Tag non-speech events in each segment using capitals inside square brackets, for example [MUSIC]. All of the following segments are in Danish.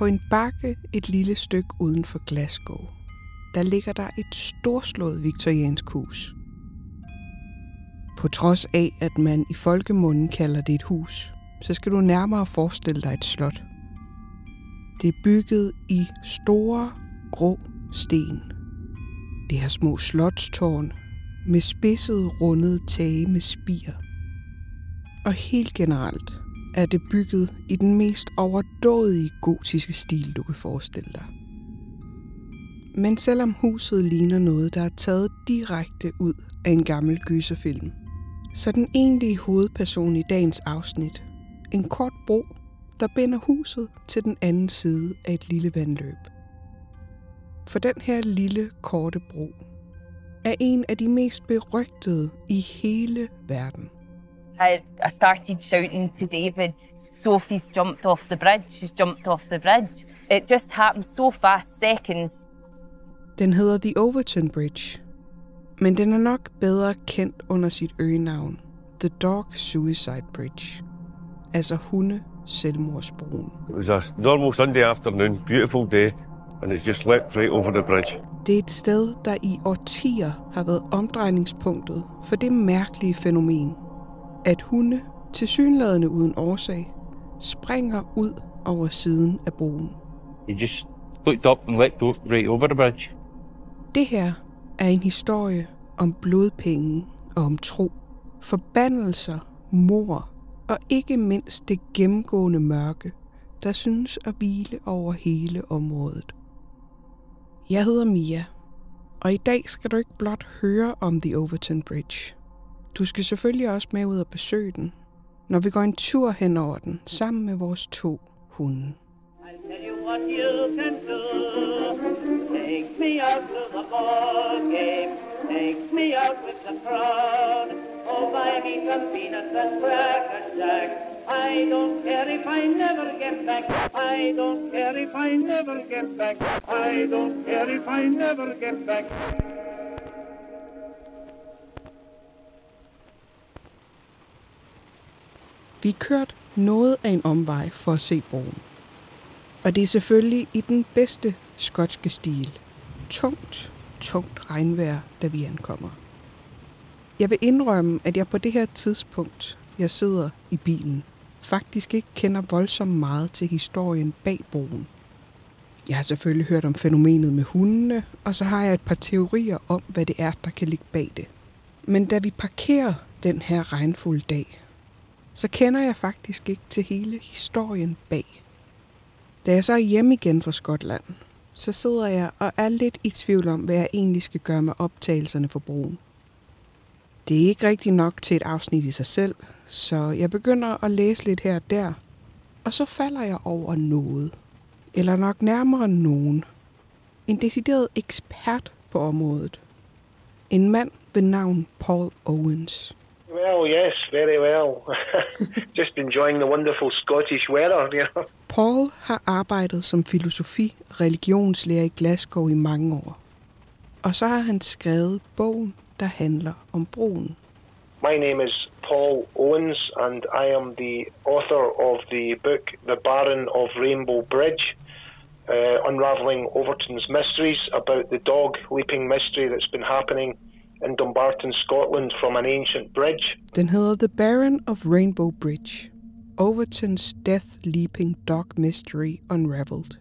På en bakke et lille stykke uden for Glasgow, der ligger der et storslået viktoriansk hus. På trods af, at man i folkemunden kalder det et hus, så skal du nærmere forestille dig et slot. Det er bygget i store, grå sten. Det har små slotstårn med spidsede, rundede tage med spir. Og helt generelt er det bygget i den mest overdådige gotiske stil, du kan forestille dig. Men selvom huset ligner noget, der er taget direkte ud af en gammel gyserfilm, så den egentlige hovedperson i dagens afsnit en kort bro, der binder huset til den anden side af et lille vandløb. For den her lille, korte bro er en af de mest berygtede i hele verden. I, I started shouting to David, Sophie's jumped off the bridge, she's jumped off the bridge. It just happened so fast, seconds. Den hedder The Overton Bridge, men den er nok bedre kendt under sit øgenavn, The Dog Suicide Bridge, altså hunde selvmordsbroen. It was a normal Sunday afternoon, beautiful day, and it's just leapt right over the bridge. Det er et sted, der i årtier har været omdrejningspunktet for det mærkelige fænomen, at hunde, tilsyneladende uden årsag, springer ud over siden af broen. He just looked up and leapt o- right over the bridge. Det her er en historie om blodpenge og om tro, forbandelser, mor og ikke mindst det gennemgående mørke, der synes at hvile over hele området. Jeg hedder Mia, og i dag skal du ikke blot høre om The Overton Bridge. Du skal selvfølgelig også med ud og besøge den, når vi går en tur hen over den sammen med vores to hunde. Take me out to the ball game. Take me out with the crowd. Oh, buy me some peanuts and cracker jack. I don't care if I never get back. I don't care if I never get back. I don't care if I never get back. Vi er kørt noget af en omvej for at se broen. Og det er selvfølgelig i den bedste skotske stil. Tungt, tungt regnvejr, da vi ankommer. Jeg vil indrømme, at jeg på det her tidspunkt, jeg sidder i bilen, faktisk ikke kender voldsomt meget til historien bag broen. Jeg har selvfølgelig hørt om fænomenet med hundene, og så har jeg et par teorier om, hvad det er, der kan ligge bag det. Men da vi parkerer den her regnfulde dag, så kender jeg faktisk ikke til hele historien bag. Da jeg så er hjemme igen fra Skotland, så sidder jeg og er lidt i tvivl om, hvad jeg egentlig skal gøre med optagelserne for broen. Det er ikke rigtigt nok til et afsnit i sig selv, så jeg begynder at læse lidt her og der, og så falder jeg over noget. Eller nok nærmere nogen. En decideret ekspert på området. En mand ved navn Paul Owens. Well, yes, very well. [LAUGHS] Just enjoying the wonderful Scottish weather, you know. Paul har arbejdet som filosofi- religionslærer i Glasgow i mange år. Og så har han skrevet bogen, der handler om broen. My name is Paul Owens, and I am the author of the book The Baron of Rainbow Bridge, uh, unraveling Overton's mysteries about the dog leaping mystery that's been happening in Dumbarton, Scotland, from an ancient bridge. Den hedder The Baron of Rainbow Bridge. Overton's Death Leaping Dog Mystery Unraveled.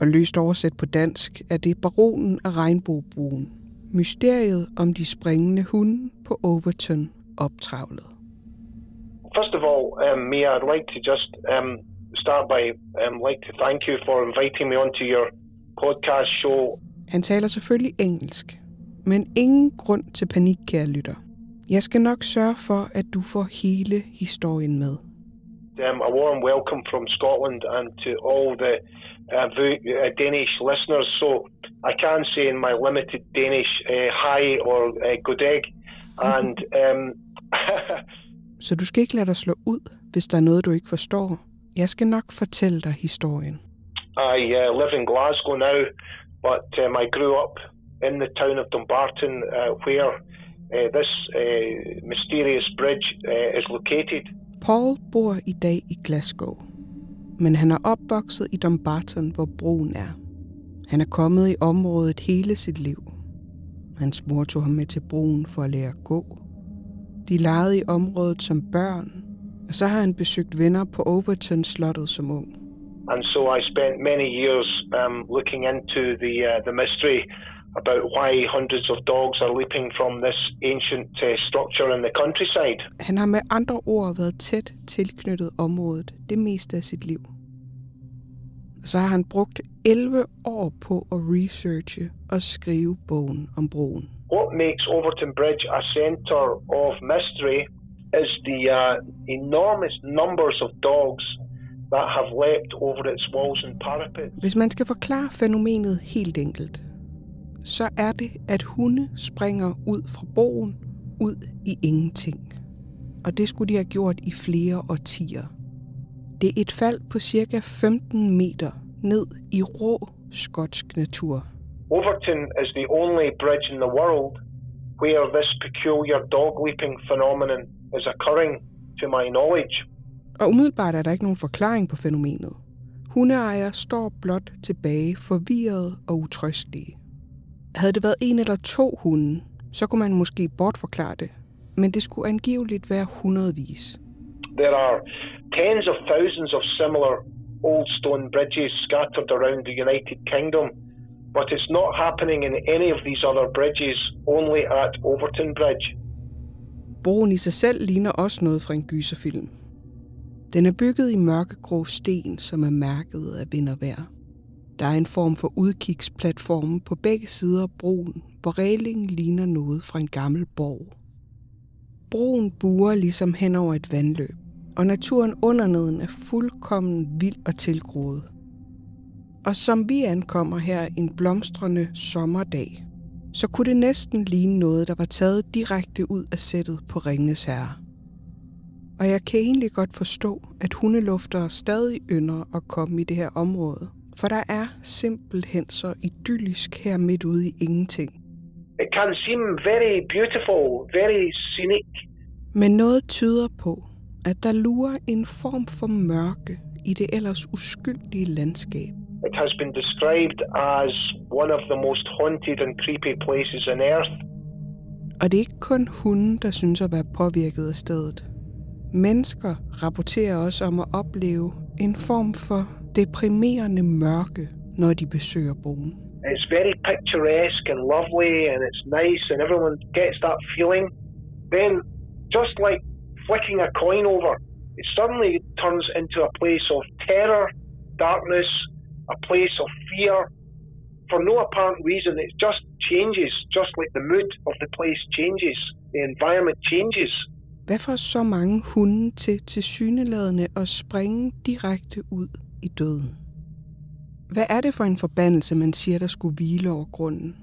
Og løst oversat på dansk er det Baronen af Regnbogbroen. Mysteriet om de springende hunde på Overton optravlet. First of all, um, Mia, I'd like to just um, start by um, like to thank you for inviting me onto your podcast show. Han taler selvfølgelig engelsk, men ingen grund til panik, kære lytter. Jeg skal nok sørge for, at du får hele historien med. Um, a warm welcome from Scotland and to all the uh, vo- uh, Danish listeners. So I can say in my limited Danish, uh, hi or uh, good egg. And um, [LAUGHS] Så du skal ikke lade dig slå ud, hvis der er noget, du ikke forstår. Jeg skal nok fortælle dig historien. I uh, live in Glasgow now, but um, I grew up in the town of Dumbarton uh, where uh, this uh, mysterious bridge is located. Paul bor i dag i Glasgow. men han er opvokset i Dumbarton, hvor broen er. Han er kommet i området hele sit liv. Hans mor tog ham med til broen for at lære at gå. De legede i området som børn, og så har han besøgt venner på Overton slottet som ung. And so I spent many years um, looking into the uh, the mystery about why hundreds of dogs are leaping from this ancient uh, structure in the countryside. Han har med andre ord været tæt tilknyttet området det meste af sit liv. Så har han brugt 11 år på at researche og skrive bogen om broen. What makes Overton Bridge a centre of mystery is the uh, enormous numbers of dogs that have leapt over its walls and parapets. Hvis man skal forklare fænomenet helt enkelt, så er det, at hunde springer ud fra broen ud i ingenting. Og det skulle de have gjort i flere årtier. Det er et fald på cirka 15 meter ned i rå skotsk natur. Overton is the only bridge in the world where this peculiar dog leaping phenomenon is occurring, to my knowledge. Og umiddelbart er der ikke nogen forklaring på fænomenet. Hundeejere står blot tilbage forvirret og utrøstelige. Havde det været en eller to hunde, så kunne man måske bortforklare det. Men det skulle angiveligt være hundredvis. There are tens of thousands of similar old stone bridges scattered around the United Kingdom, but it's not happening in any of these other bridges, only at Overton Bridge. Broen i sig selv ligner også noget fra en gyserfilm. Den er bygget i mørkegrå sten, som er mærket af vind og vejr. Der er en form for udkigsplatforme på begge sider af broen, hvor reglingen ligner noget fra en gammel borg. Broen buer ligesom hen over et vandløb, og naturen under neden er fuldkommen vild og tilgroet. Og som vi ankommer her en blomstrende sommerdag, så kunne det næsten ligne noget, der var taget direkte ud af sættet på Ringens Herre. Og jeg kan egentlig godt forstå, at hundeluftere stadig ynder at komme i det her område, for der er simpelthen så idyllisk her midt ude i ingenting. It can seem very beautiful, very scenic, Men noget tyder på, at der lurer en form for mørke i det ellers uskyldige landskab. It has been described as one of the most haunted and creepy places on earth. Og det er ikke kun hunden, der synes at være påvirket af stedet. Mennesker rapporterer også om at opleve en form for deprimerende mørke, når de besøger broen. It's very picturesque and lovely and it's nice and everyone gets that feeling. Then, just like flicking a coin over, it suddenly turns into a place of terror, darkness, a place of fear. For no apparent reason, it just changes, just like the mood of the place changes, the environment changes. Hvad får så mange hunde til tilsyneladende at springe direkte ud i døden? Hvad er det for en forbandelse, man siger, der skulle hvile over grunden?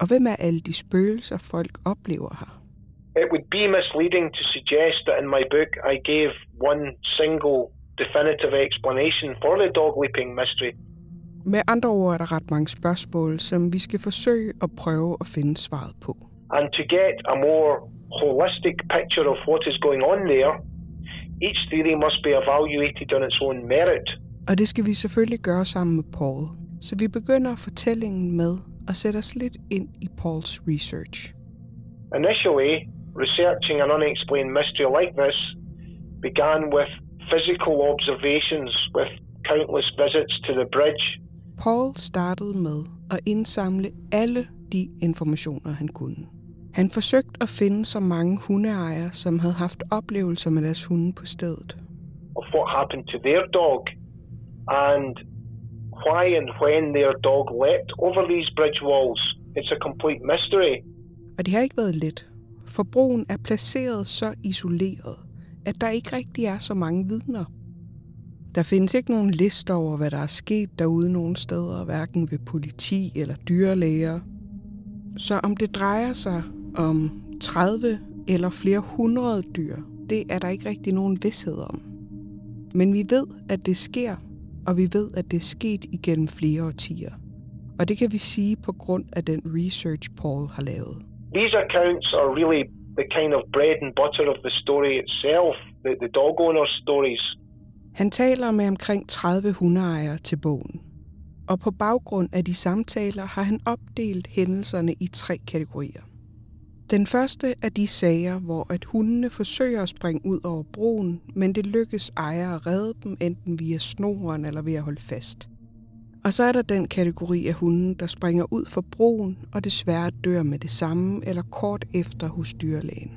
Og hvem er alle de spøgelser, folk oplever her? It would be misleading to suggest that in my book I gave one single definitive explanation for the dog leaping mystery. Med andre ord er der ret mange spørgsmål, som vi skal forsøge at prøve at finde svaret på. And to get a more holistic picture of what is going on there, each theory must be evaluated on its own merit. Og det skal vi selvfølgelig gøre sammen med Paul. Så vi begynder fortællingen med at sætte os lidt ind i Pauls research. Initially, researching an unexplained mystery like this began with physical observations with countless visits to the bridge. Paul startede med at indsamle alle de informationer, han kunne. Han forsøgte at finde så mange hundeejere, som havde haft oplevelser med deres hunde på stedet. of what happened to their dog and why and when their dog leapt over these bridge walls. It's a complete mystery. Og det har ikke været let, for broen er placeret så isoleret, at der ikke rigtig er så mange vidner. Der findes ikke nogen lister over, hvad der er sket derude nogen steder, hverken ved politi eller dyrlæger. Så om det drejer sig om 30 eller flere hundrede dyr, det er der ikke rigtig nogen vidshed om. Men vi ved, at det sker, og vi ved, at det er sket igennem flere årtier. Og det kan vi sige på grund af den research, Paul har lavet. These accounts are really the kind of bread and butter of the story itself, the, the dog owner's stories. Han taler med omkring 30 hundeejere til bogen. Og på baggrund af de samtaler har han opdelt hændelserne i tre kategorier. Den første er de sager, hvor at hundene forsøger at springe ud over broen, men det lykkes ejer at redde dem enten via snoren eller ved at holde fast. Og så er der den kategori af hunden, der springer ud for broen og desværre dør med det samme eller kort efter hos dyrlægen.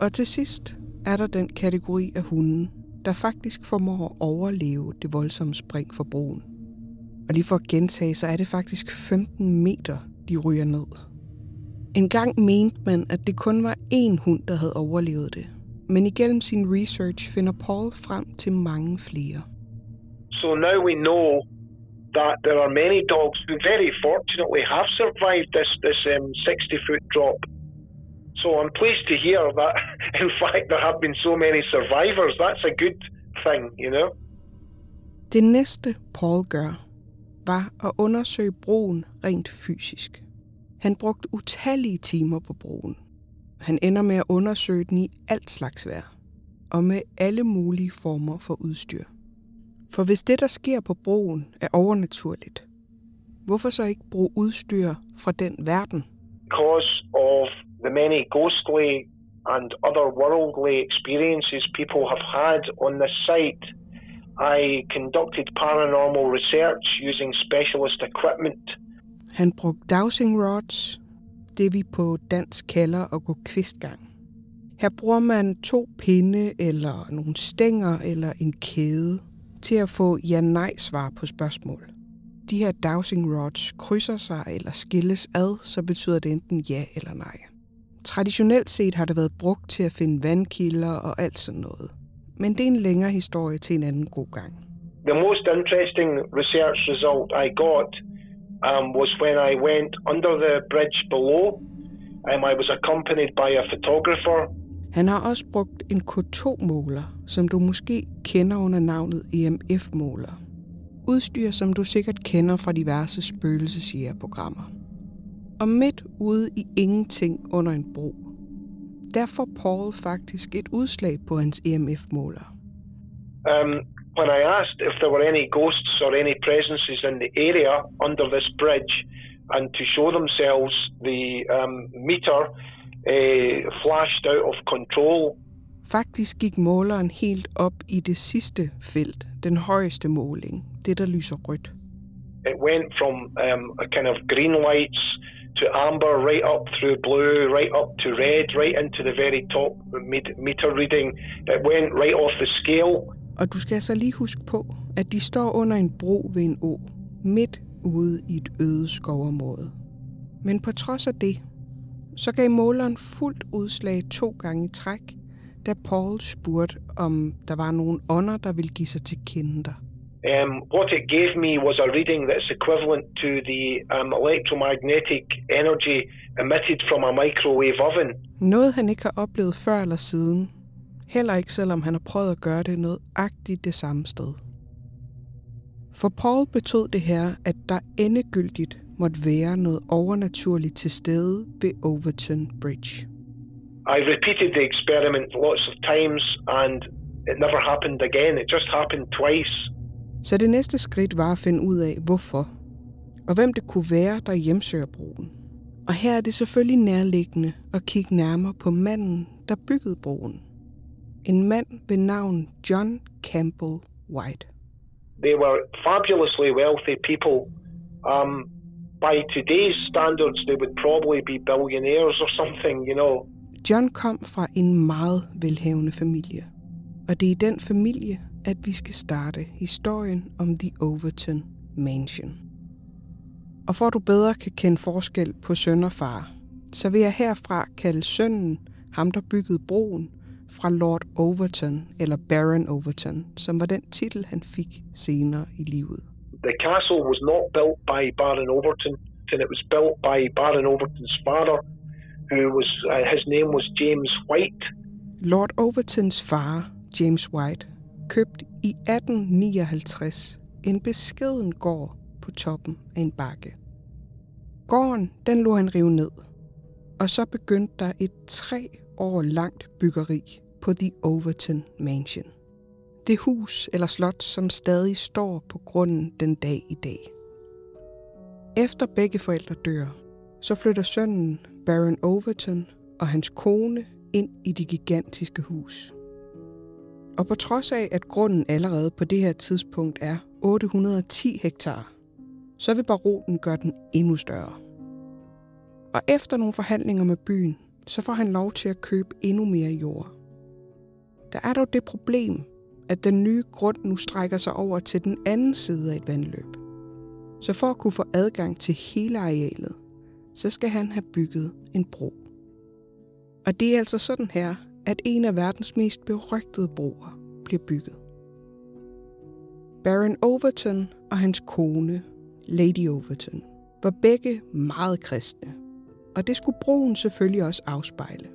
Og til sidst er der den kategori af hunden, der faktisk formår at overleve det voldsomme spring for broen. Og lige for at gentage, så er det faktisk 15 meter, de ryger ned. En gang mente man, at det kun var én hund, der havde overlevet det. Men igennem sin research finder Paul frem til mange flere. So now we know that there are many dogs who very fortunately have survived this this um, 60 foot drop. So I'm pleased to hear that [LAUGHS] in fact there have been so many survivors. That's a good thing, you know. Det næste Paul gør, var at undersøge broen rent fysisk. Han brugte utallige timer på broen. Han ender med at undersøge den i alt slags vejr, og med alle mulige former for udstyr. For hvis det, der sker på broen, er overnaturligt, hvorfor så ikke bruge udstyr fra den verden? Because of the many ghostly and otherworldly experiences people have had on this site, I conducted paranormal research using specialist equipment. Han brugte dowsing rods, det vi på dansk kalder at gå kvistgang. Her bruger man to pinde eller nogle stænger eller en kæde til at få ja-nej-svar på spørgsmål. De her dowsing rods krydser sig eller skilles ad, så betyder det enten ja eller nej. Traditionelt set har det været brugt til at finde vandkilder og alt sådan noget. Men det er en længere historie til en anden god gang. The most interesting research result I got um, was when I went under the bridge below. Um, I was accompanied by a photographer. Han har også brugt en K2-måler, som du måske kender under navnet EMF-måler. Udstyr, som du sikkert kender fra diverse spøgelsesjægerprogrammer. Og midt ude i ingenting under en bro, der får Paul faktisk et udslag på hans EMF-måler. Um, when I asked if there were any ghosts or any presences in the area under this bridge, and to show themselves, the um, meter uh, flashed out of control. Faktisk gik måleren helt op i det sidste felt, den højeste måling, det der lyser rødt. It went from um, a kind of green lights to amber, right up through blue, right up to red, right into the very top meter reading. It went right off the scale. Og du skal altså lige huske på, at de står under en bro ved en å, midt ude i et øde skovområde. Men på trods af det, så gav måleren fuldt udslag to gange i træk, da Paul spurgte, om der var nogle ånder, der ville give sig til kende der. Um, what it gave me was a reading that's equivalent to the um, electromagnetic energy emitted from a microwave oven. Noget han ikke har oplevet før eller siden. Heller ikke selvom han har prøvet at gøre det noget agtigt det samme sted. For Paul betød det her, at der endegyldigt måtte være noget overnaturligt til stede ved Overton Bridge. I repeated the experiment lots of times and it never happened again. It just happened twice. Så det næste skridt var at finde ud af, hvorfor. Og hvem det kunne være, der hjemsøger broen. Og her er det selvfølgelig nærliggende at kigge nærmere på manden, der byggede broen. En mand ved navn John Campbell White. They were fabulously wealthy people. Um, by today's standards, they would probably be billionaires or something, you know. John kom fra en meget velhavende familie. Og det er i den familie, at vi skal starte historien om The Overton Mansion. Og for at du bedre kan kende forskel på søn og far, så vil jeg herfra kalde sønnen, ham der byggede broen, fra Lord Overton, eller Baron Overton, som var den titel, han fik senere i livet. The castle was not built by Baron Overton, and it was built by Baron Overton's father, who was uh, his name was James White. Lord Overtons far, James White, købte i 1859 en beskeden gård på toppen af en bakke. Gården, den lå han rive ned, og så begyndte der et tre år langt byggeri på The Overton Mansion. Det hus eller slot, som stadig står på grunden den dag i dag. Efter begge forældre dør, så flytter sønnen Baron Overton og hans kone ind i det gigantiske hus. Og på trods af, at grunden allerede på det her tidspunkt er 810 hektar, så vil baronen gøre den endnu større. Og efter nogle forhandlinger med byen, så får han lov til at købe endnu mere jord. Der er dog det problem, at den nye grund nu strækker sig over til den anden side af et vandløb. Så for at kunne få adgang til hele arealet, så skal han have bygget en bro. Og det er altså sådan her, at en af verdens mest berygtede broer bliver bygget. Baron Overton og hans kone, Lady Overton, var begge meget kristne, og det skulle broen selvfølgelig også afspejle.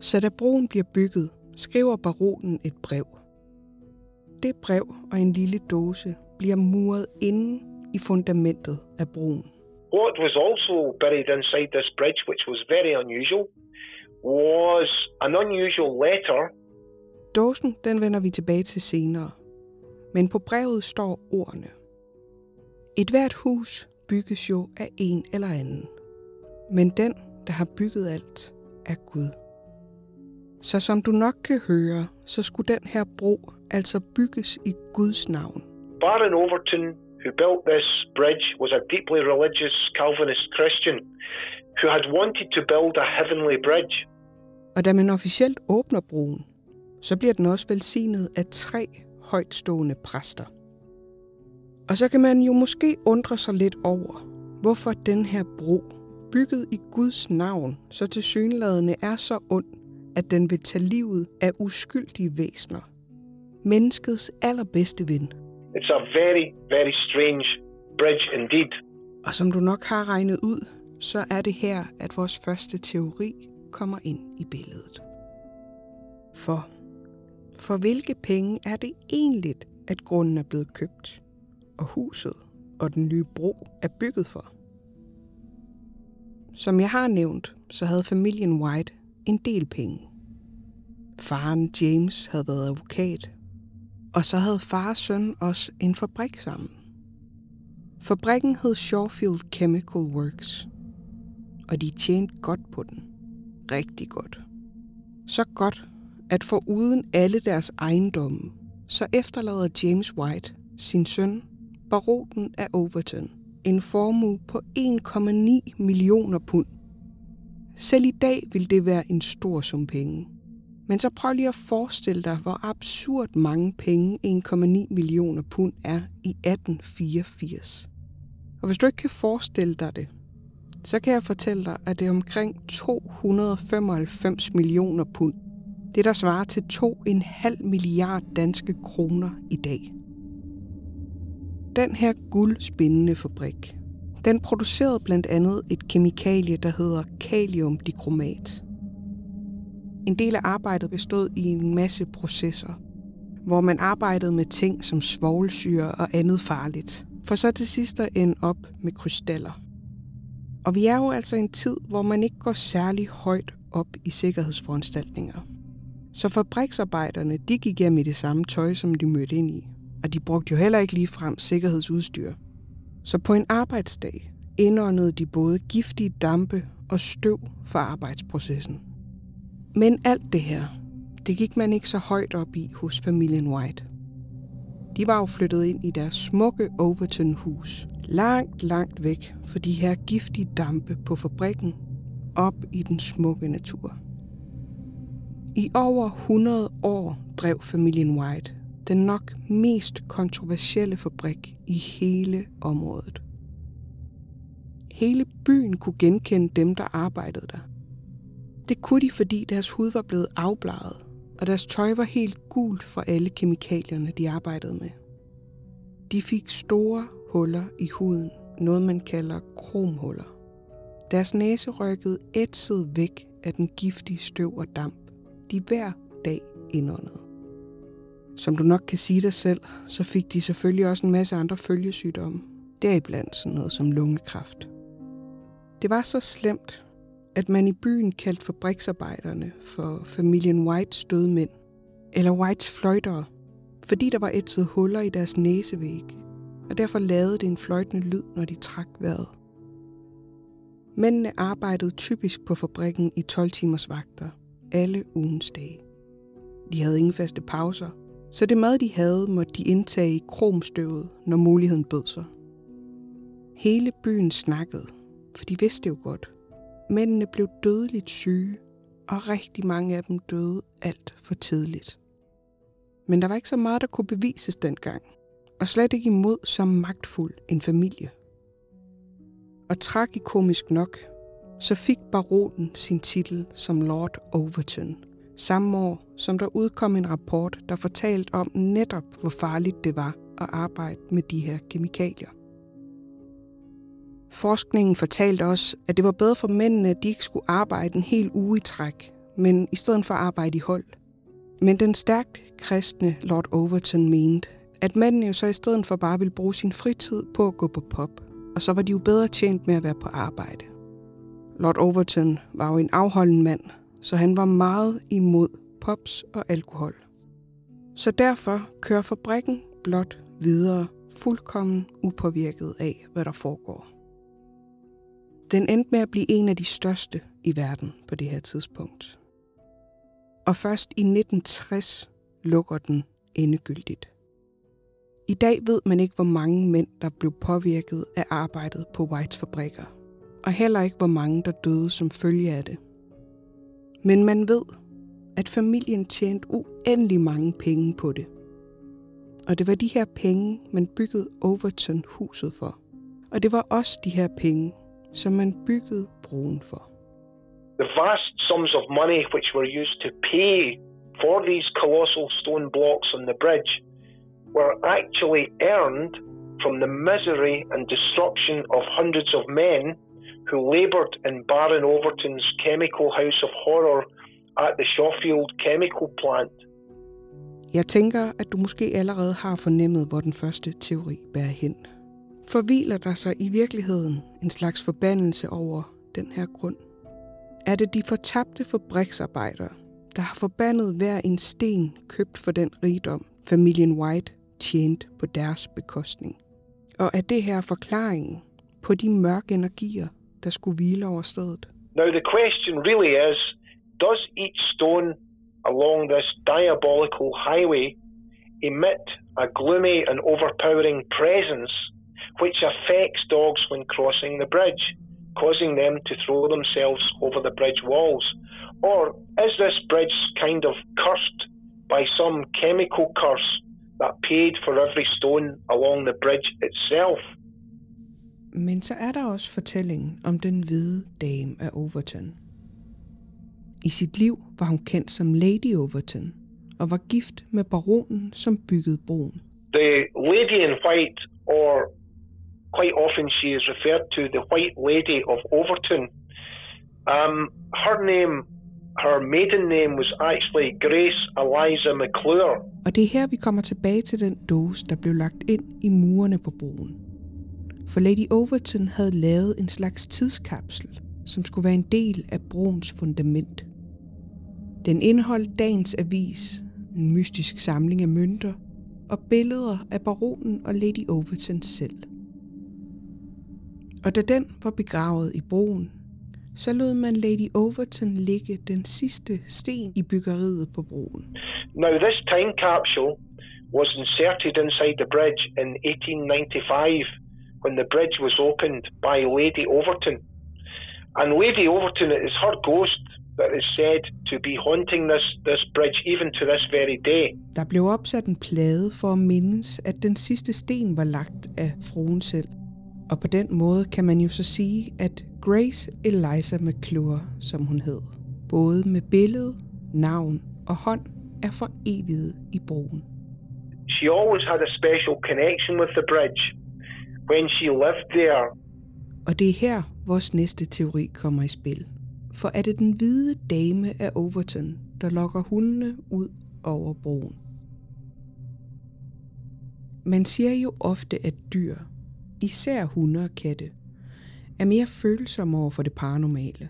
Så da broen bliver bygget, skriver baronen et brev. Det brev og en lille dåse bliver muret inde i fundamentet af broen. What was also buried inside this bridge, which was very unusual, was an unusual letter. Dåsen den vender vi tilbage til senere, men på brevet står ordene. Et hvert hus bygges jo af en eller anden, men den, der har bygget alt, er Gud. Så som du nok kan høre, så skulle den her bro altså bygges i Guds navn. Baron Overton, who built this bridge, was a deeply religious Calvinist Christian who had wanted to build a heavenly bridge. Og da man officielt åbner broen, så bliver den også velsignet af tre højtstående præster. Og så kan man jo måske undre sig lidt over, hvorfor den her bro, bygget i Guds navn, så til synladende er så ond, at den vil tage livet af uskyldige væsner. Menneskets allerbedste ven. It's a very, very strange bridge indeed. Og som du nok har regnet ud, så er det her, at vores første teori kommer ind i billedet. For, for hvilke penge er det egentlig, at grunden er blevet købt, og huset og den nye bro er bygget for? Som jeg har nævnt, så havde familien White en del penge. Faren James havde været advokat, og så havde far og søn også en fabrik sammen. Fabrikken hed Shawfield Chemical Works, og de tjente godt på den. Rigtig godt. Så godt, at for uden alle deres ejendomme, så efterlader James White sin søn, baronen af Overton, en formue på 1,9 millioner pund. Selv i dag vil det være en stor sum penge. Men så prøv lige at forestille dig, hvor absurd mange penge 1,9 millioner pund er i 1884. Og hvis du ikke kan forestille dig det, så kan jeg fortælle dig, at det er omkring 295 millioner pund. Det der svarer til 2,5 milliard danske kroner i dag. Den her guldspindende fabrik, den producerede blandt andet et kemikalie, der hedder kaliumdikromat. En del af arbejdet bestod i en masse processer, hvor man arbejdede med ting som svovlsyre og andet farligt, for så til sidst at ende op med krystaller. Og vi er jo altså i en tid, hvor man ikke går særlig højt op i sikkerhedsforanstaltninger. Så fabriksarbejderne, de gik hjem i det samme tøj, som de mødte ind i. Og de brugte jo heller ikke lige frem sikkerhedsudstyr. Så på en arbejdsdag indåndede de både giftige dampe og støv for arbejdsprocessen. Men alt det her, det gik man ikke så højt op i hos familien White. De var jo flyttet ind i deres smukke Overton-hus, langt, langt væk fra de her giftige dampe på fabrikken, op i den smukke natur. I over 100 år drev familien White den nok mest kontroversielle fabrik i hele området. Hele byen kunne genkende dem, der arbejdede der. Det kunne de, fordi deres hud var blevet afbladet, og deres tøj var helt gult fra alle kemikalierne, de arbejdede med. De fik store huller i huden, noget man kalder kromhuller. Deres næse rykkede ætset væk af den giftige støv og damp, de hver dag indåndede. Som du nok kan sige dig selv, så fik de selvfølgelig også en masse andre følgesygdomme. Deriblandt sådan noget som lungekræft. Det var så slemt, at man i byen kaldte fabriksarbejderne for familien Whites døde mænd, eller Whites fløjtere, fordi der var ætset huller i deres næsevæg, og derfor lavede det en fløjtende lyd, når de trak vejret. Mændene arbejdede typisk på fabrikken i 12 timers vagter, alle ugens dage. De havde ingen faste pauser, så det mad, de havde, måtte de indtage i kromstøvet, når muligheden bød sig. Hele byen snakkede, for de vidste jo godt. Mændene blev dødeligt syge, og rigtig mange af dem døde alt for tidligt. Men der var ikke så meget, der kunne bevises dengang, og slet ikke imod så magtfuld en familie. Og tragikomisk nok, så fik baronen sin titel som Lord Overton, samme år som der udkom en rapport, der fortalte om netop, hvor farligt det var at arbejde med de her kemikalier. Forskningen fortalte også, at det var bedre for mændene, at de ikke skulle arbejde en hel uge i træk, men i stedet for at arbejde i hold. Men den stærkt kristne Lord Overton mente, at mændene jo så i stedet for bare ville bruge sin fritid på at gå på pop, og så var de jo bedre tjent med at være på arbejde. Lord Overton var jo en afholden mand, så han var meget imod pops og alkohol. Så derfor kører fabrikken blot videre fuldkommen upåvirket af, hvad der foregår. Den endte med at blive en af de største i verden på det her tidspunkt. Og først i 1960 lukker den endegyldigt. I dag ved man ikke, hvor mange mænd, der blev påvirket af arbejdet på Whites fabrikker, og heller ikke, hvor mange, der døde som følge af det. Men man ved, at familien tjente uendelig mange penge på det. Og det var de her penge, man byggede Overton-huset for. Og det var også de her penge, som man byggede broen for. The vast sums of money which were used to pay for these colossal stone blocks on the bridge were actually earned from the misery and destruction of hundreds of men who laboured in Baron Overton's chemical house of horror at the Shawfield chemical plant. Jeg tænker, at du måske allerede har fornemmet, hvor den første teori bærer hen. Forviler der sig i virkeligheden en slags forbandelse over den her grund? Er det de fortabte fabriksarbejdere, der har forbandet hver en sten købt for den rigdom, familien White tjente på deres bekostning? Og er det her forklaringen på de mørke energier, der skulle hvile over stedet? Now, the question really is does each stone along this diabolical highway emit a gloomy and overpowering presence which affects dogs when crossing the bridge, causing them to throw themselves over the bridge walls? Or is this bridge kind of cursed by some chemical curse that paid for every stone along the bridge itself? Men så er der også fortællingen om den hvide dame af Overton. I sit liv var hun kendt som Lady Overton og var gift med baronen, som byggede broen. The lady in white, or quite often she is referred to the White Lady of Overton. Um, her name, her maiden name was actually Grace Eliza McClure. Og det er her, vi kommer tilbage til den dåse, der blev lagt ind i murene på broen. For Lady Overton havde lavet en slags tidskapsel, som skulle være en del af broens fundament. Den indeholdt dagens avis, en mystisk samling af mønter og billeder af baronen og Lady Overton selv. Og da den var begravet i broen, så lod man Lady Overton ligge den sidste sten i byggeriet på broen. Now, this time capsule was inserted inside the bridge in 1895 when the bridge was opened by Lady Overton. And Lady Overton, it is her ghost that is said to be haunting this, this bridge even to this very day. Der blev opsat en plade for at mindes, at den sidste sten var lagt af fruen selv. Og på den måde kan man jo så sige, at Grace Eliza McClure, som hun hed, både med billede, navn og hånd, er for evigt i broen. She always had a special connection with the bridge when she left there. Og det er her, vores næste teori kommer i spil. For er det den hvide dame af Overton, der lokker hundene ud over broen? Man siger jo ofte, at dyr, især hunde og katte, er mere følsomme over for det paranormale.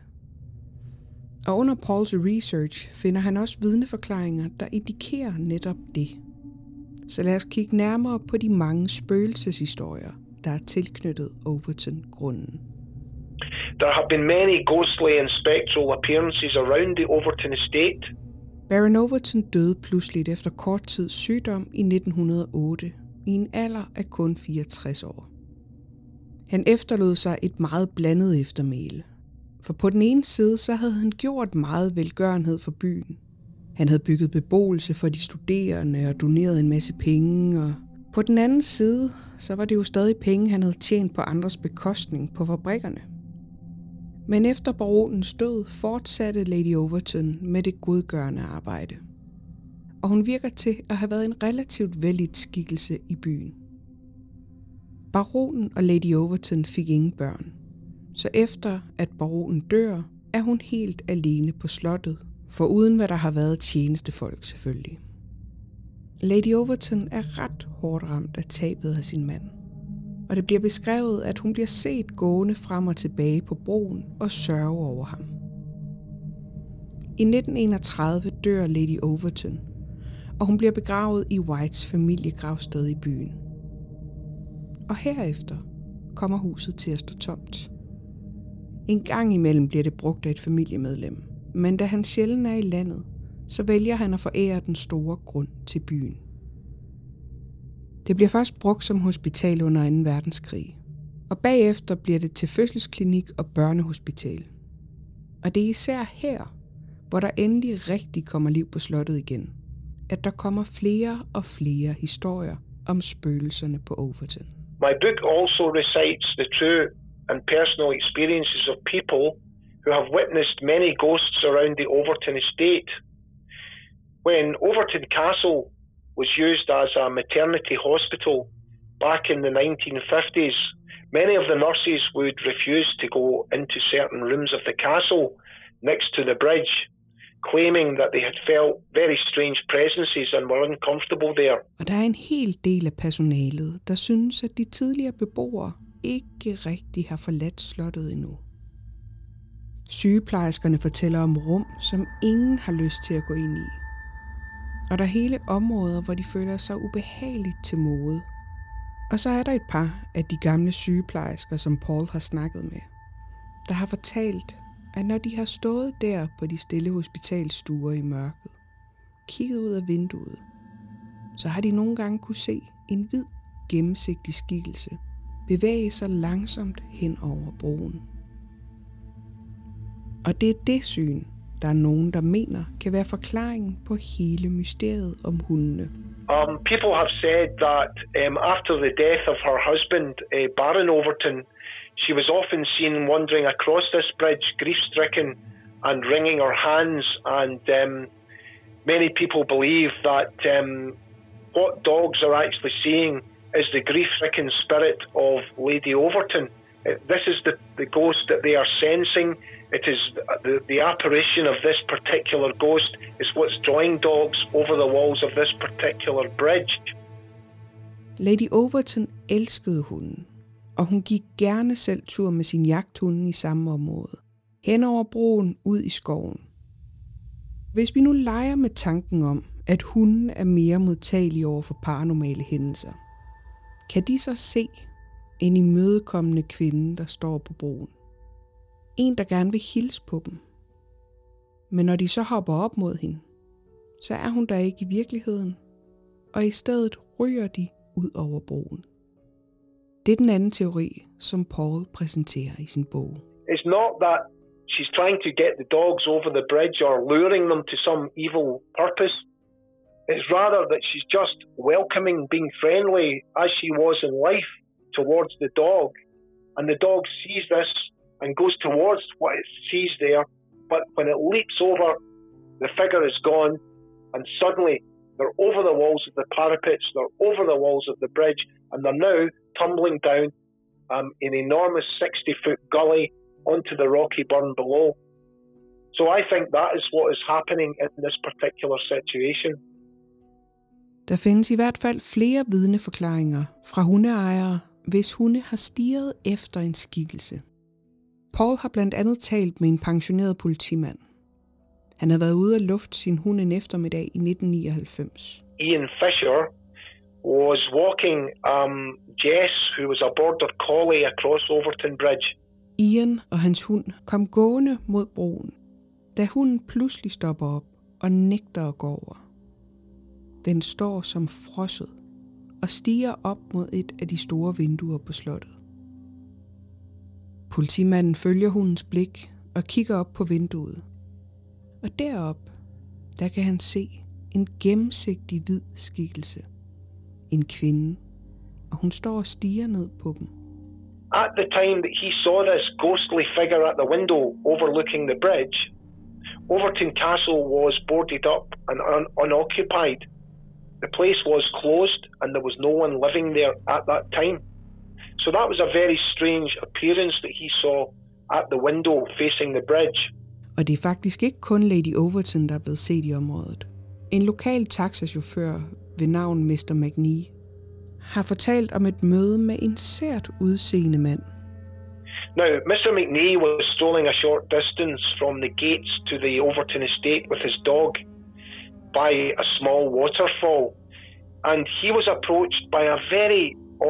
Og under Pauls research finder han også vidneforklaringer, der indikerer netop det. Så lad os kigge nærmere på de mange spøgelseshistorier, der er tilknyttet Overton-grunden. There have been many ghostly and spectral appearances around the Overton estate. Baron Overton døde pludseligt efter kort tids sygdom i 1908 i en alder af kun 64 år. Han efterlod sig et meget blandet eftermæle. For på den ene side, så havde han gjort meget velgørenhed for byen. Han havde bygget beboelse for de studerende og doneret en masse penge, og på den anden side, så var det jo stadig penge, han havde tjent på andres bekostning på fabrikkerne. Men efter baronens død fortsatte Lady Overton med det godgørende arbejde. Og hun virker til at have været en relativt vældig skikkelse i byen. Baronen og Lady Overton fik ingen børn, så efter at baronen dør, er hun helt alene på slottet, for uden hvad der har været tjenestefolk selvfølgelig. Lady Overton er ret hårdt ramt af tabet af sin mand. Og det bliver beskrevet, at hun bliver set gående frem og tilbage på broen og sørge over ham. I 1931 dør Lady Overton, og hun bliver begravet i Whites familiegravsted i byen. Og herefter kommer huset til at stå tomt. En gang imellem bliver det brugt af et familiemedlem, men da han sjældent er i landet, så vælger han at forære den store grund til byen. Det bliver først brugt som hospital under 2. verdenskrig, og bagefter bliver det til fødselsklinik og børnehospital. Og det er især her, hvor der endelig rigtig kommer liv på slottet igen, at der kommer flere og flere historier om spøgelserne på Overton. My book also recites the true and personal experiences of people who have witnessed many ghosts around the Overton estate. When Overton Castle was used as a maternity hospital back in the 1950s, many of the nurses would refuse to go into certain rooms of the castle next to the bridge, claiming that they had felt very strange presences and were uncomfortable there. Og der er en hel del af personalet, der synes, at de tidligere beboere ikke rigtig har forladt slottet endnu. Sygeplejerskerne fortæller om rum, som ingen har lyst til at gå ind i. Og der er hele områder, hvor de føler sig ubehageligt til mode. Og så er der et par af de gamle sygeplejersker, som Paul har snakket med, der har fortalt, at når de har stået der på de stille hospitalstuer i mørket, kigget ud af vinduet, så har de nogle gange kunne se en hvid, gennemsigtig skikkelse bevæge sig langsomt hen over broen. Og det er det syn, der er nogen, der mener, kan være forklaringen på hele mysteriet om hundene. Um, people have said that um, after the death of her husband, uh, Baron Overton, she was often seen wandering across this bridge, grief stricken and wringing her hands. And um, many people believe that um, what dogs are actually seeing is the grief stricken spirit of Lady Overton. Uh, This is the, the ghost that they are sensing. It is the, the apparition of this particular ghost is what's drawing dogs over the walls of this particular bridge. Lady Overton elskede hunden, og hun gik gerne selv tur med sin jagthunde i samme område. Hen over broen ud i skoven. Hvis vi nu leger med tanken om, at hunden er mere modtagelig over for paranormale hændelser, kan de så se en imødekommende kvinde, der står på broen. En, der gerne vil hilse på dem. Men når de så hopper op mod hende, så er hun der ikke i virkeligheden, og i stedet ryger de ud over broen. Det er den anden teori, som Paul præsenterer i sin bog. It's not that she's trying to get the dogs over the bridge or luring them to some evil purpose. It's rather that she's just welcoming, being friendly as she was in life towards the dog. And the dog sees this and goes towards what it sees there. But when it leaps over, the figure is gone, and suddenly they're over the walls of the parapets, they're over the walls of the bridge, and they're now tumbling down um, an enormous 60 foot gully onto the rocky burn below. So I think that is what is happening in this particular situation. Der findes i hvert fald flere vidneforklaringer fra hundeejere, hvis hunde har stiget efter en skikkelse. Paul har blandt andet talt med en pensioneret politimand. Han havde været ude at lufte sin hund en eftermiddag i 1999. Ian Fisher was walking um, Jess, who was a border collie, across Overton Bridge. Ian og hans hund kom gående mod broen, da hunden pludselig stopper op og nægter at gå over. Den står som frosset og stiger op mod et af de store vinduer på slottet. Politimanden følger hundens blik og kigger op på vinduet. Og derop, der kan han se en gennemsigtig hvid skikkelse. En kvinde, og hun står og stiger ned på dem. At the time that he saw this ghostly figure at the window overlooking the bridge, Overton Castle was boarded up and un- unoccupied. The place was closed and there was no one living there at that time. So that was a very strange appearance that he saw at the window facing the bridge. Og det er faktisk ikke kun Lady Overton, der er blevet set i området. En lokal taxachauffør ved navn Mr. McNee har fortalt om et møde med en sært udseende mand. Now, Mr. McNee was strolling a short distance from the gates to the Overton estate with his dog by a small waterfall, and he was approached by a very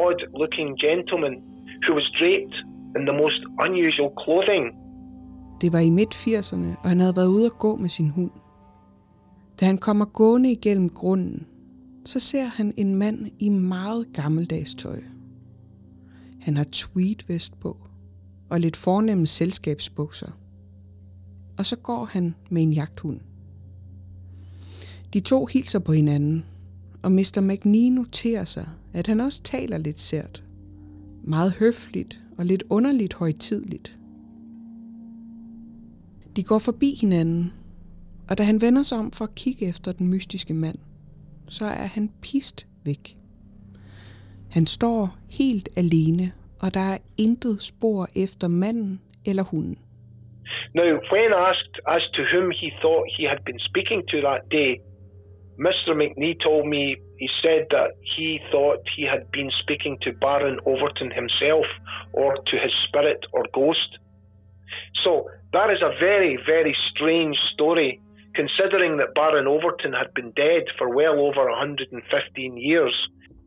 odd looking gentleman who was draped in the most unusual clothing. Det var i midt-80'erne, og han havde været ude at gå med sin hund. Da han kommer gående igennem grunden, så ser han en mand i meget gammeldags tøj. Han har tweedvest på og lidt fornemme selskabsbukser. Og så går han med en jagthund. De to hilser på hinanden, og Mr. McNee noterer sig, at han også taler lidt sært. Meget høfligt og lidt underligt højtidligt. De går forbi hinanden, og da han vender sig om for at kigge efter den mystiske mand, så er han pist væk. Han står helt alene, og der er intet spor efter manden eller hunden. Now, when asked as to whom he thought he had been speaking to that day, Mr. McNee told me he said that he thought he had been speaking to Baron Overton himself or to his spirit or ghost. So that is a very, very strange story, considering that Baron Overton had been dead for well over 115 years.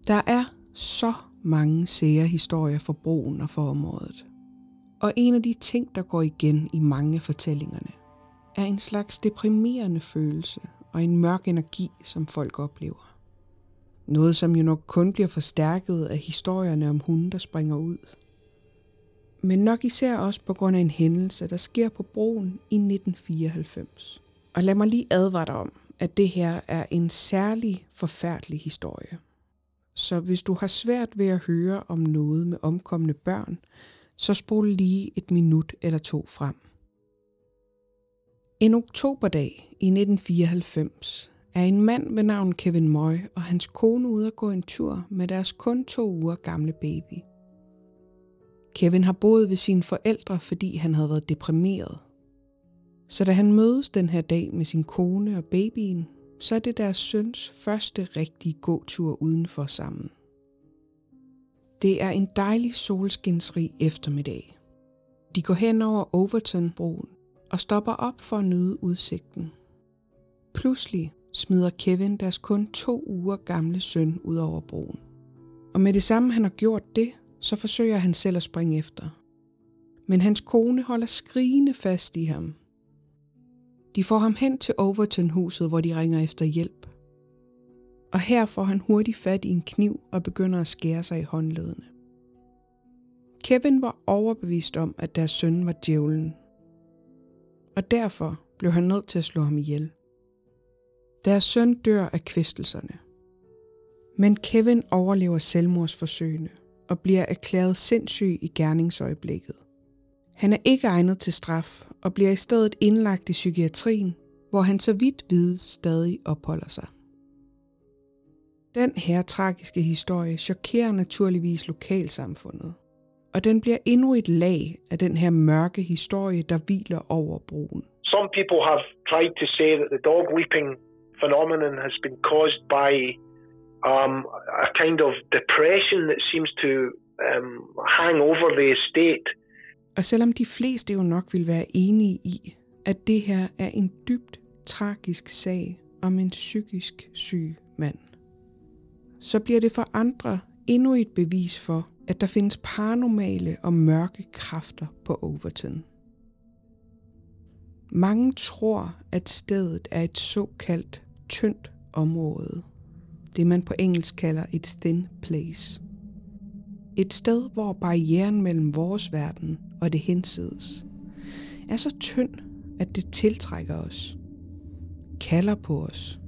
Der er så mange sære historier for broen og for området. Og en af de ting, der går igen i mange af fortællingerne, er en slags deprimerende følelse og en mørk energi, som folk oplever. Noget, som jo nok kun bliver forstærket af historierne om hunde, der springer ud. Men nok især også på grund af en hændelse, der sker på broen i 1994. Og lad mig lige advare dig om, at det her er en særlig forfærdelig historie. Så hvis du har svært ved at høre om noget med omkomne børn, så spol lige et minut eller to frem. En oktoberdag i 1994 er en mand ved navn Kevin Moy og hans kone ude at gå en tur med deres kun to uger gamle baby. Kevin har boet ved sine forældre, fordi han havde været deprimeret. Så da han mødes den her dag med sin kone og babyen, så er det deres søns første rigtige gåtur udenfor sammen. Det er en dejlig solskinsrig eftermiddag. De går hen over Overton-broen og stopper op for at nyde udsigten. Pludselig smider Kevin deres kun to uger gamle søn ud over broen. Og med det samme han har gjort det, så forsøger han selv at springe efter. Men hans kone holder skrigende fast i ham. De får ham hen til Overton-huset, hvor de ringer efter hjælp. Og her får han hurtigt fat i en kniv og begynder at skære sig i håndledene. Kevin var overbevist om, at deres søn var djævlen. Og derfor blev han nødt til at slå ham ihjel. Deres søn dør af kvæstelserne. Men Kevin overlever selvmordsforsøgene og bliver erklæret sindssyg i gerningsøjeblikket. Han er ikke egnet til straf og bliver i stedet indlagt i psykiatrien, hvor han så vidt vides stadig opholder sig. Den her tragiske historie chokerer naturligvis lokalsamfundet, og den bliver endnu et lag af den her mørke historie, der hviler over broen. Some people have tried to say that the dog leaping phenomenon has been caused by um, a kind of depression that seems to um, hang over the estate. Og selvom de fleste jo nok vil være enige i, at det her er en dybt tragisk sag om en psykisk syg mand, så bliver det for andre endnu et bevis for, at der findes paranormale og mørke kræfter på Overton. Mange tror, at stedet er et såkaldt tyndt område. Det man på engelsk kalder et thin place. Et sted, hvor barrieren mellem vores verden og det hensides er så tynd, at det tiltrækker os. Kalder på os.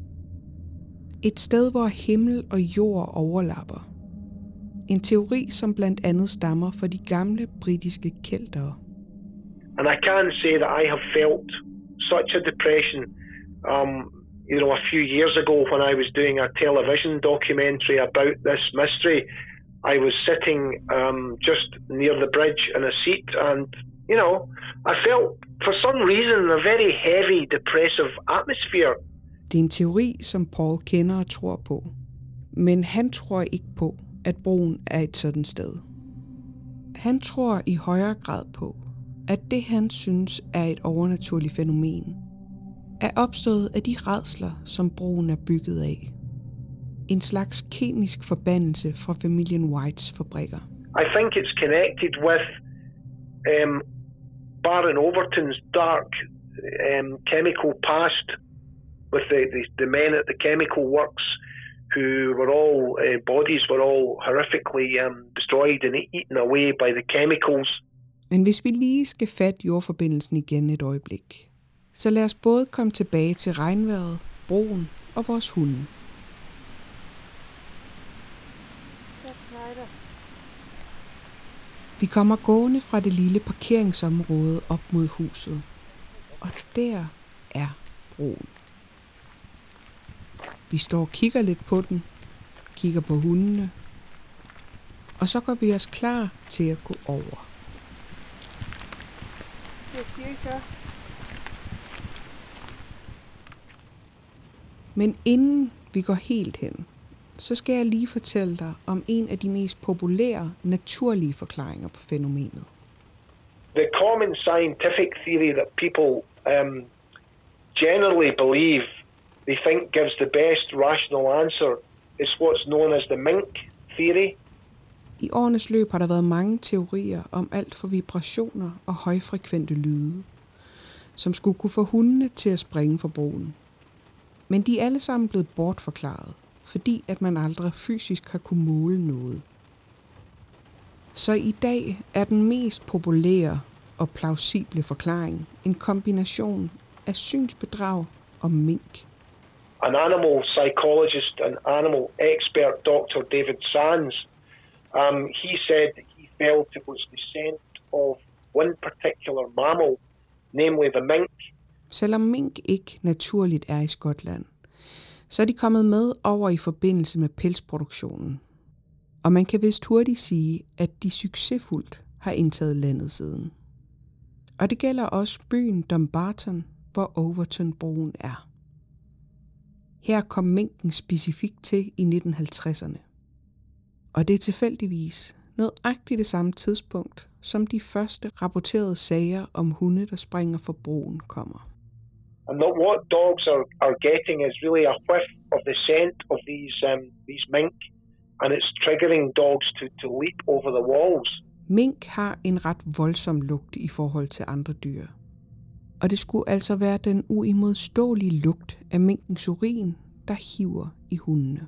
Et sted, hvor himmel og jord overlapper. En teori, som blandt andet stammer fra de gamle britiske kældere. And I can say that I have felt such a depression. Um, you know, a few years ago when I was doing a television documentary about this mystery, I was sitting um, just near the bridge in a seat, and you know, I felt for some reason a very heavy, depressive atmosphere. Det er en teori, som Paul kender og tror på. Men han tror ikke på, at broen er et sådan sted. Han tror i højere grad på, at det han synes er et overnaturligt fænomen, er opstået af de redsler, som broen er bygget af. En slags kemisk forbandelse fra familien Whites fabrikker. I think it's connected with um, Baron Overton's dark um, chemical past with the, the, the men at the chemical works who were all, uh, bodies were all horrifically um, destroyed and eaten away by the chemicals. Men hvis vi lige skal fatte jordforbindelsen igen et øjeblik, så lad os både komme tilbage til regnvejret, broen og vores hunde. Vi kommer gående fra det lille parkeringsområde op mod huset. Og der er broen. Vi står og kigger lidt på den, kigger på hundene, og så går vi os klar til at gå over. Hvad siger så? Men inden vi går helt hen, så skal jeg lige fortælle dig om en af de mest populære naturlige forklaringer på fænomenet. The common scientific theory that people um, generally believe they think gives the best rational answer is what's known as the mink theory. I årenes løb har der været mange teorier om alt fra vibrationer og højfrekvente lyde, som skulle kunne få hundene til at springe fra broen. Men de er alle sammen blevet bortforklaret, fordi at man aldrig fysisk har kunne måle noget. Så i dag er den mest populære og plausible forklaring en kombination af synsbedrag og mink. An animal psychologist and animal expert, Dr. David Sands, um, he said that he felt it was the scent of one particular mammal, namely the mink, Selvom mink ikke naturligt er i Skotland, så er de kommet med over i forbindelse med pelsproduktionen. Og man kan vist hurtigt sige, at de succesfuldt har indtaget landet siden. Og det gælder også byen Dumbarton, hvor Overton-broen er. Her kom minken specifikt til i 1950'erne. Og det er tilfældigvis nøjagtigt det samme tidspunkt, som de første rapporterede sager om hunde, der springer fra broen, kommer. and that what dogs are, are getting is really a whiff of the scent of these um, these mink, and it's triggering dogs to, to leap over the walls. Mink har en ret voldsom lugt i forhold til andre dyr. Og det skulle altså være den uimodståelige lugt af minkens urin, der hiver i hundene.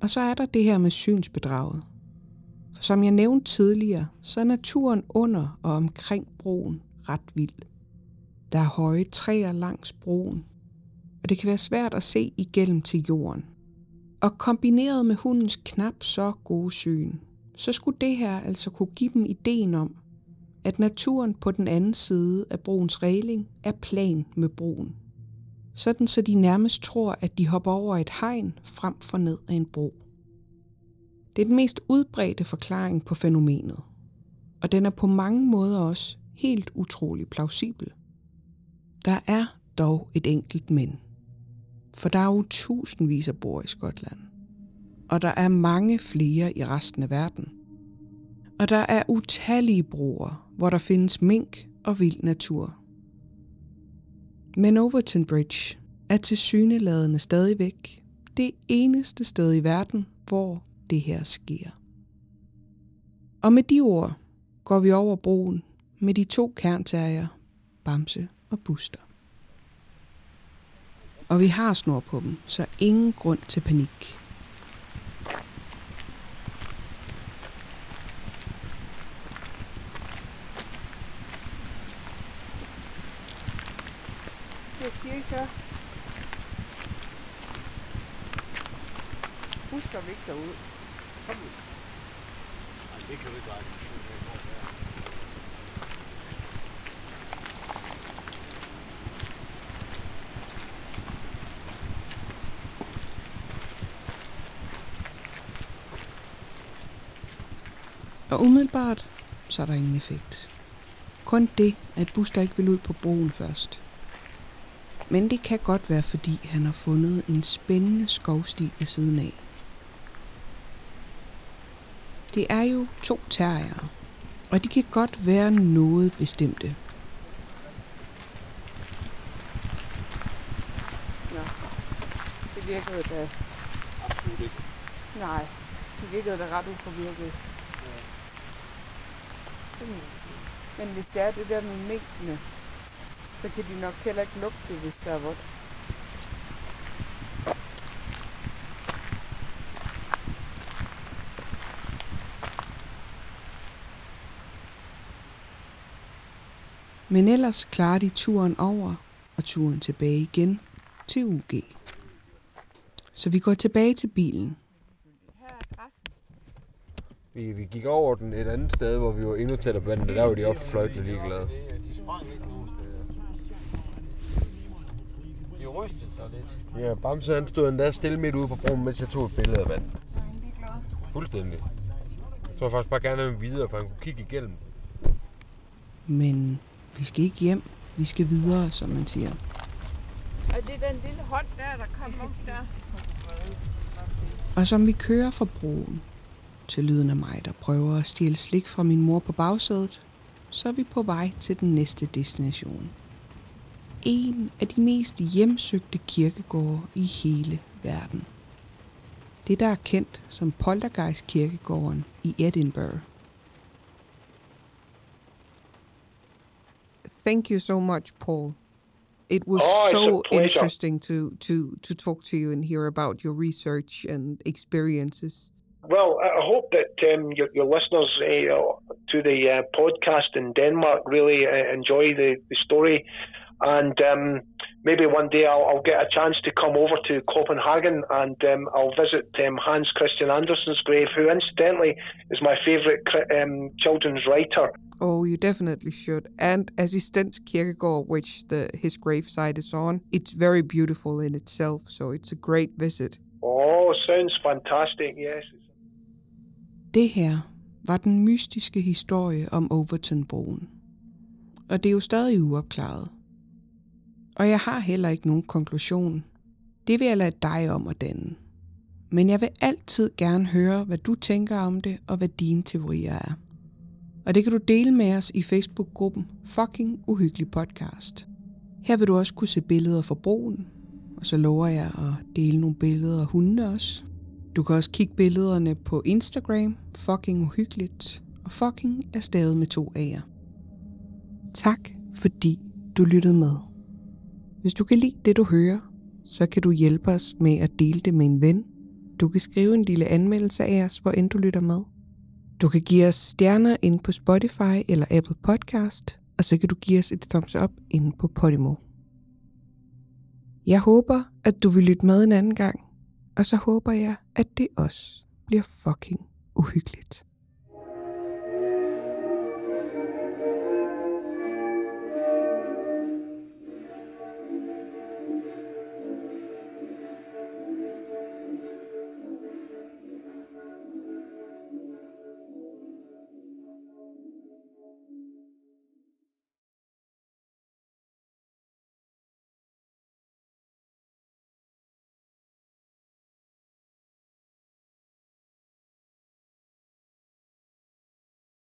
Og så er der det her med synsbedraget. For som jeg nævnte tidligere, så er naturen under og omkring broen ret vild. Der er høje træer langs broen, og det kan være svært at se igennem til jorden. Og kombineret med hundens knap så gode syn, så skulle det her altså kunne give dem ideen om, at naturen på den anden side af broens regling er plan med broen. Sådan så de nærmest tror, at de hopper over et hegn frem for ned af en bro. Det er den mest udbredte forklaring på fænomenet, og den er på mange måder også helt utrolig plausibel. Der er dog et enkelt men. For der er jo tusindvis af bor i Skotland. Og der er mange flere i resten af verden. Og der er utallige broer, hvor der findes mink og vild natur. Men Overton Bridge er til syneladende stadigvæk det eneste sted i verden, hvor det her sker. Og med de ord går vi over broen med de to kernterrier, Bamse og Buster. Og vi har snor på dem, så ingen grund til panik. Så? Buster vi ikke derud. Kom ud. Det kan du ikke række. Og umiddelbart, så er der ingen effekt. Kun det, at Buster ikke vil ud på broen først. Men det kan godt være, fordi han har fundet en spændende skovsti ved siden af. Det er jo to terrier, og de kan godt være noget bestemte. Nå, det virkede da... Absolut ikke. Nej, det virkede da ret upåvirket. Men hvis det er det der med mængdene, så kan de nok heller ikke lugte det, hvis der er vådt. Men ellers klarer de turen over og turen tilbage igen til UG. Så vi går tilbage til bilen. Vi, vi gik over den et andet sted, hvor vi var endnu tættere på vandet, der var de også fløjtende ligeglade. Ja, Bamse han stod endda stille midt ude på broen, mens jeg tog et billede af vandet. Fuldstændig. Jeg tror faktisk bare gerne, at han videre, for han kunne kigge igennem. Men vi skal ikke hjem. Vi skal videre, som man siger. Er det den lille hånd der, der kom op der? Og som vi kører fra broen til lyden af mig, der prøver at stjæle slik fra min mor på bagsædet, så er vi på vej til den næste destination. En af de mest hjemsøgte kirkegårde i hele verden. Det, der er kendt som Poltergeist kirkegården i Edinburgh. Thank you so much, Paul. It was Oh, so interesting to, to, to talk to you and hear about your research and experiences. Well, I I hope that um, your, your listeners uh, to the uh, podcast in Denmark really uh, enjoy the, the story. And um, maybe one day I'll, I'll get a chance to come over to Copenhagen and um, I'll visit um, Hans Christian Andersen's grave, who incidentally is my favourite um, children's writer. Oh, you definitely should. And Assistens Kierkegaard, which the his gravesite is on, it's very beautiful in itself, so it's a great visit. Oh, sounds fantastic, yes. Det her var den mystiske historie om Overtonbroen. Og det er jo stadig uopklaret. Og jeg har heller ikke nogen konklusion. Det vil jeg lade dig om at danne. Men jeg vil altid gerne høre, hvad du tænker om det, og hvad dine teorier er. Og det kan du dele med os i Facebook-gruppen Fucking Uhyggelig Podcast. Her vil du også kunne se billeder fra broen, og så lover jeg at dele nogle billeder af hundene også. Du kan også kigge billederne på Instagram, fucking uhyggeligt, og fucking er stadig med to A'er. Tak, fordi du lyttede med. Hvis du kan lide det, du hører, så kan du hjælpe os med at dele det med en ven. Du kan skrive en lille anmeldelse af os, hvor end du lytter med. Du kan give os stjerner ind på Spotify eller Apple Podcast, og så kan du give os et thumbs up inde på Podimo. Jeg håber, at du vil lytte med en anden gang, og så håber jeg, at det også bliver fucking uhyggeligt.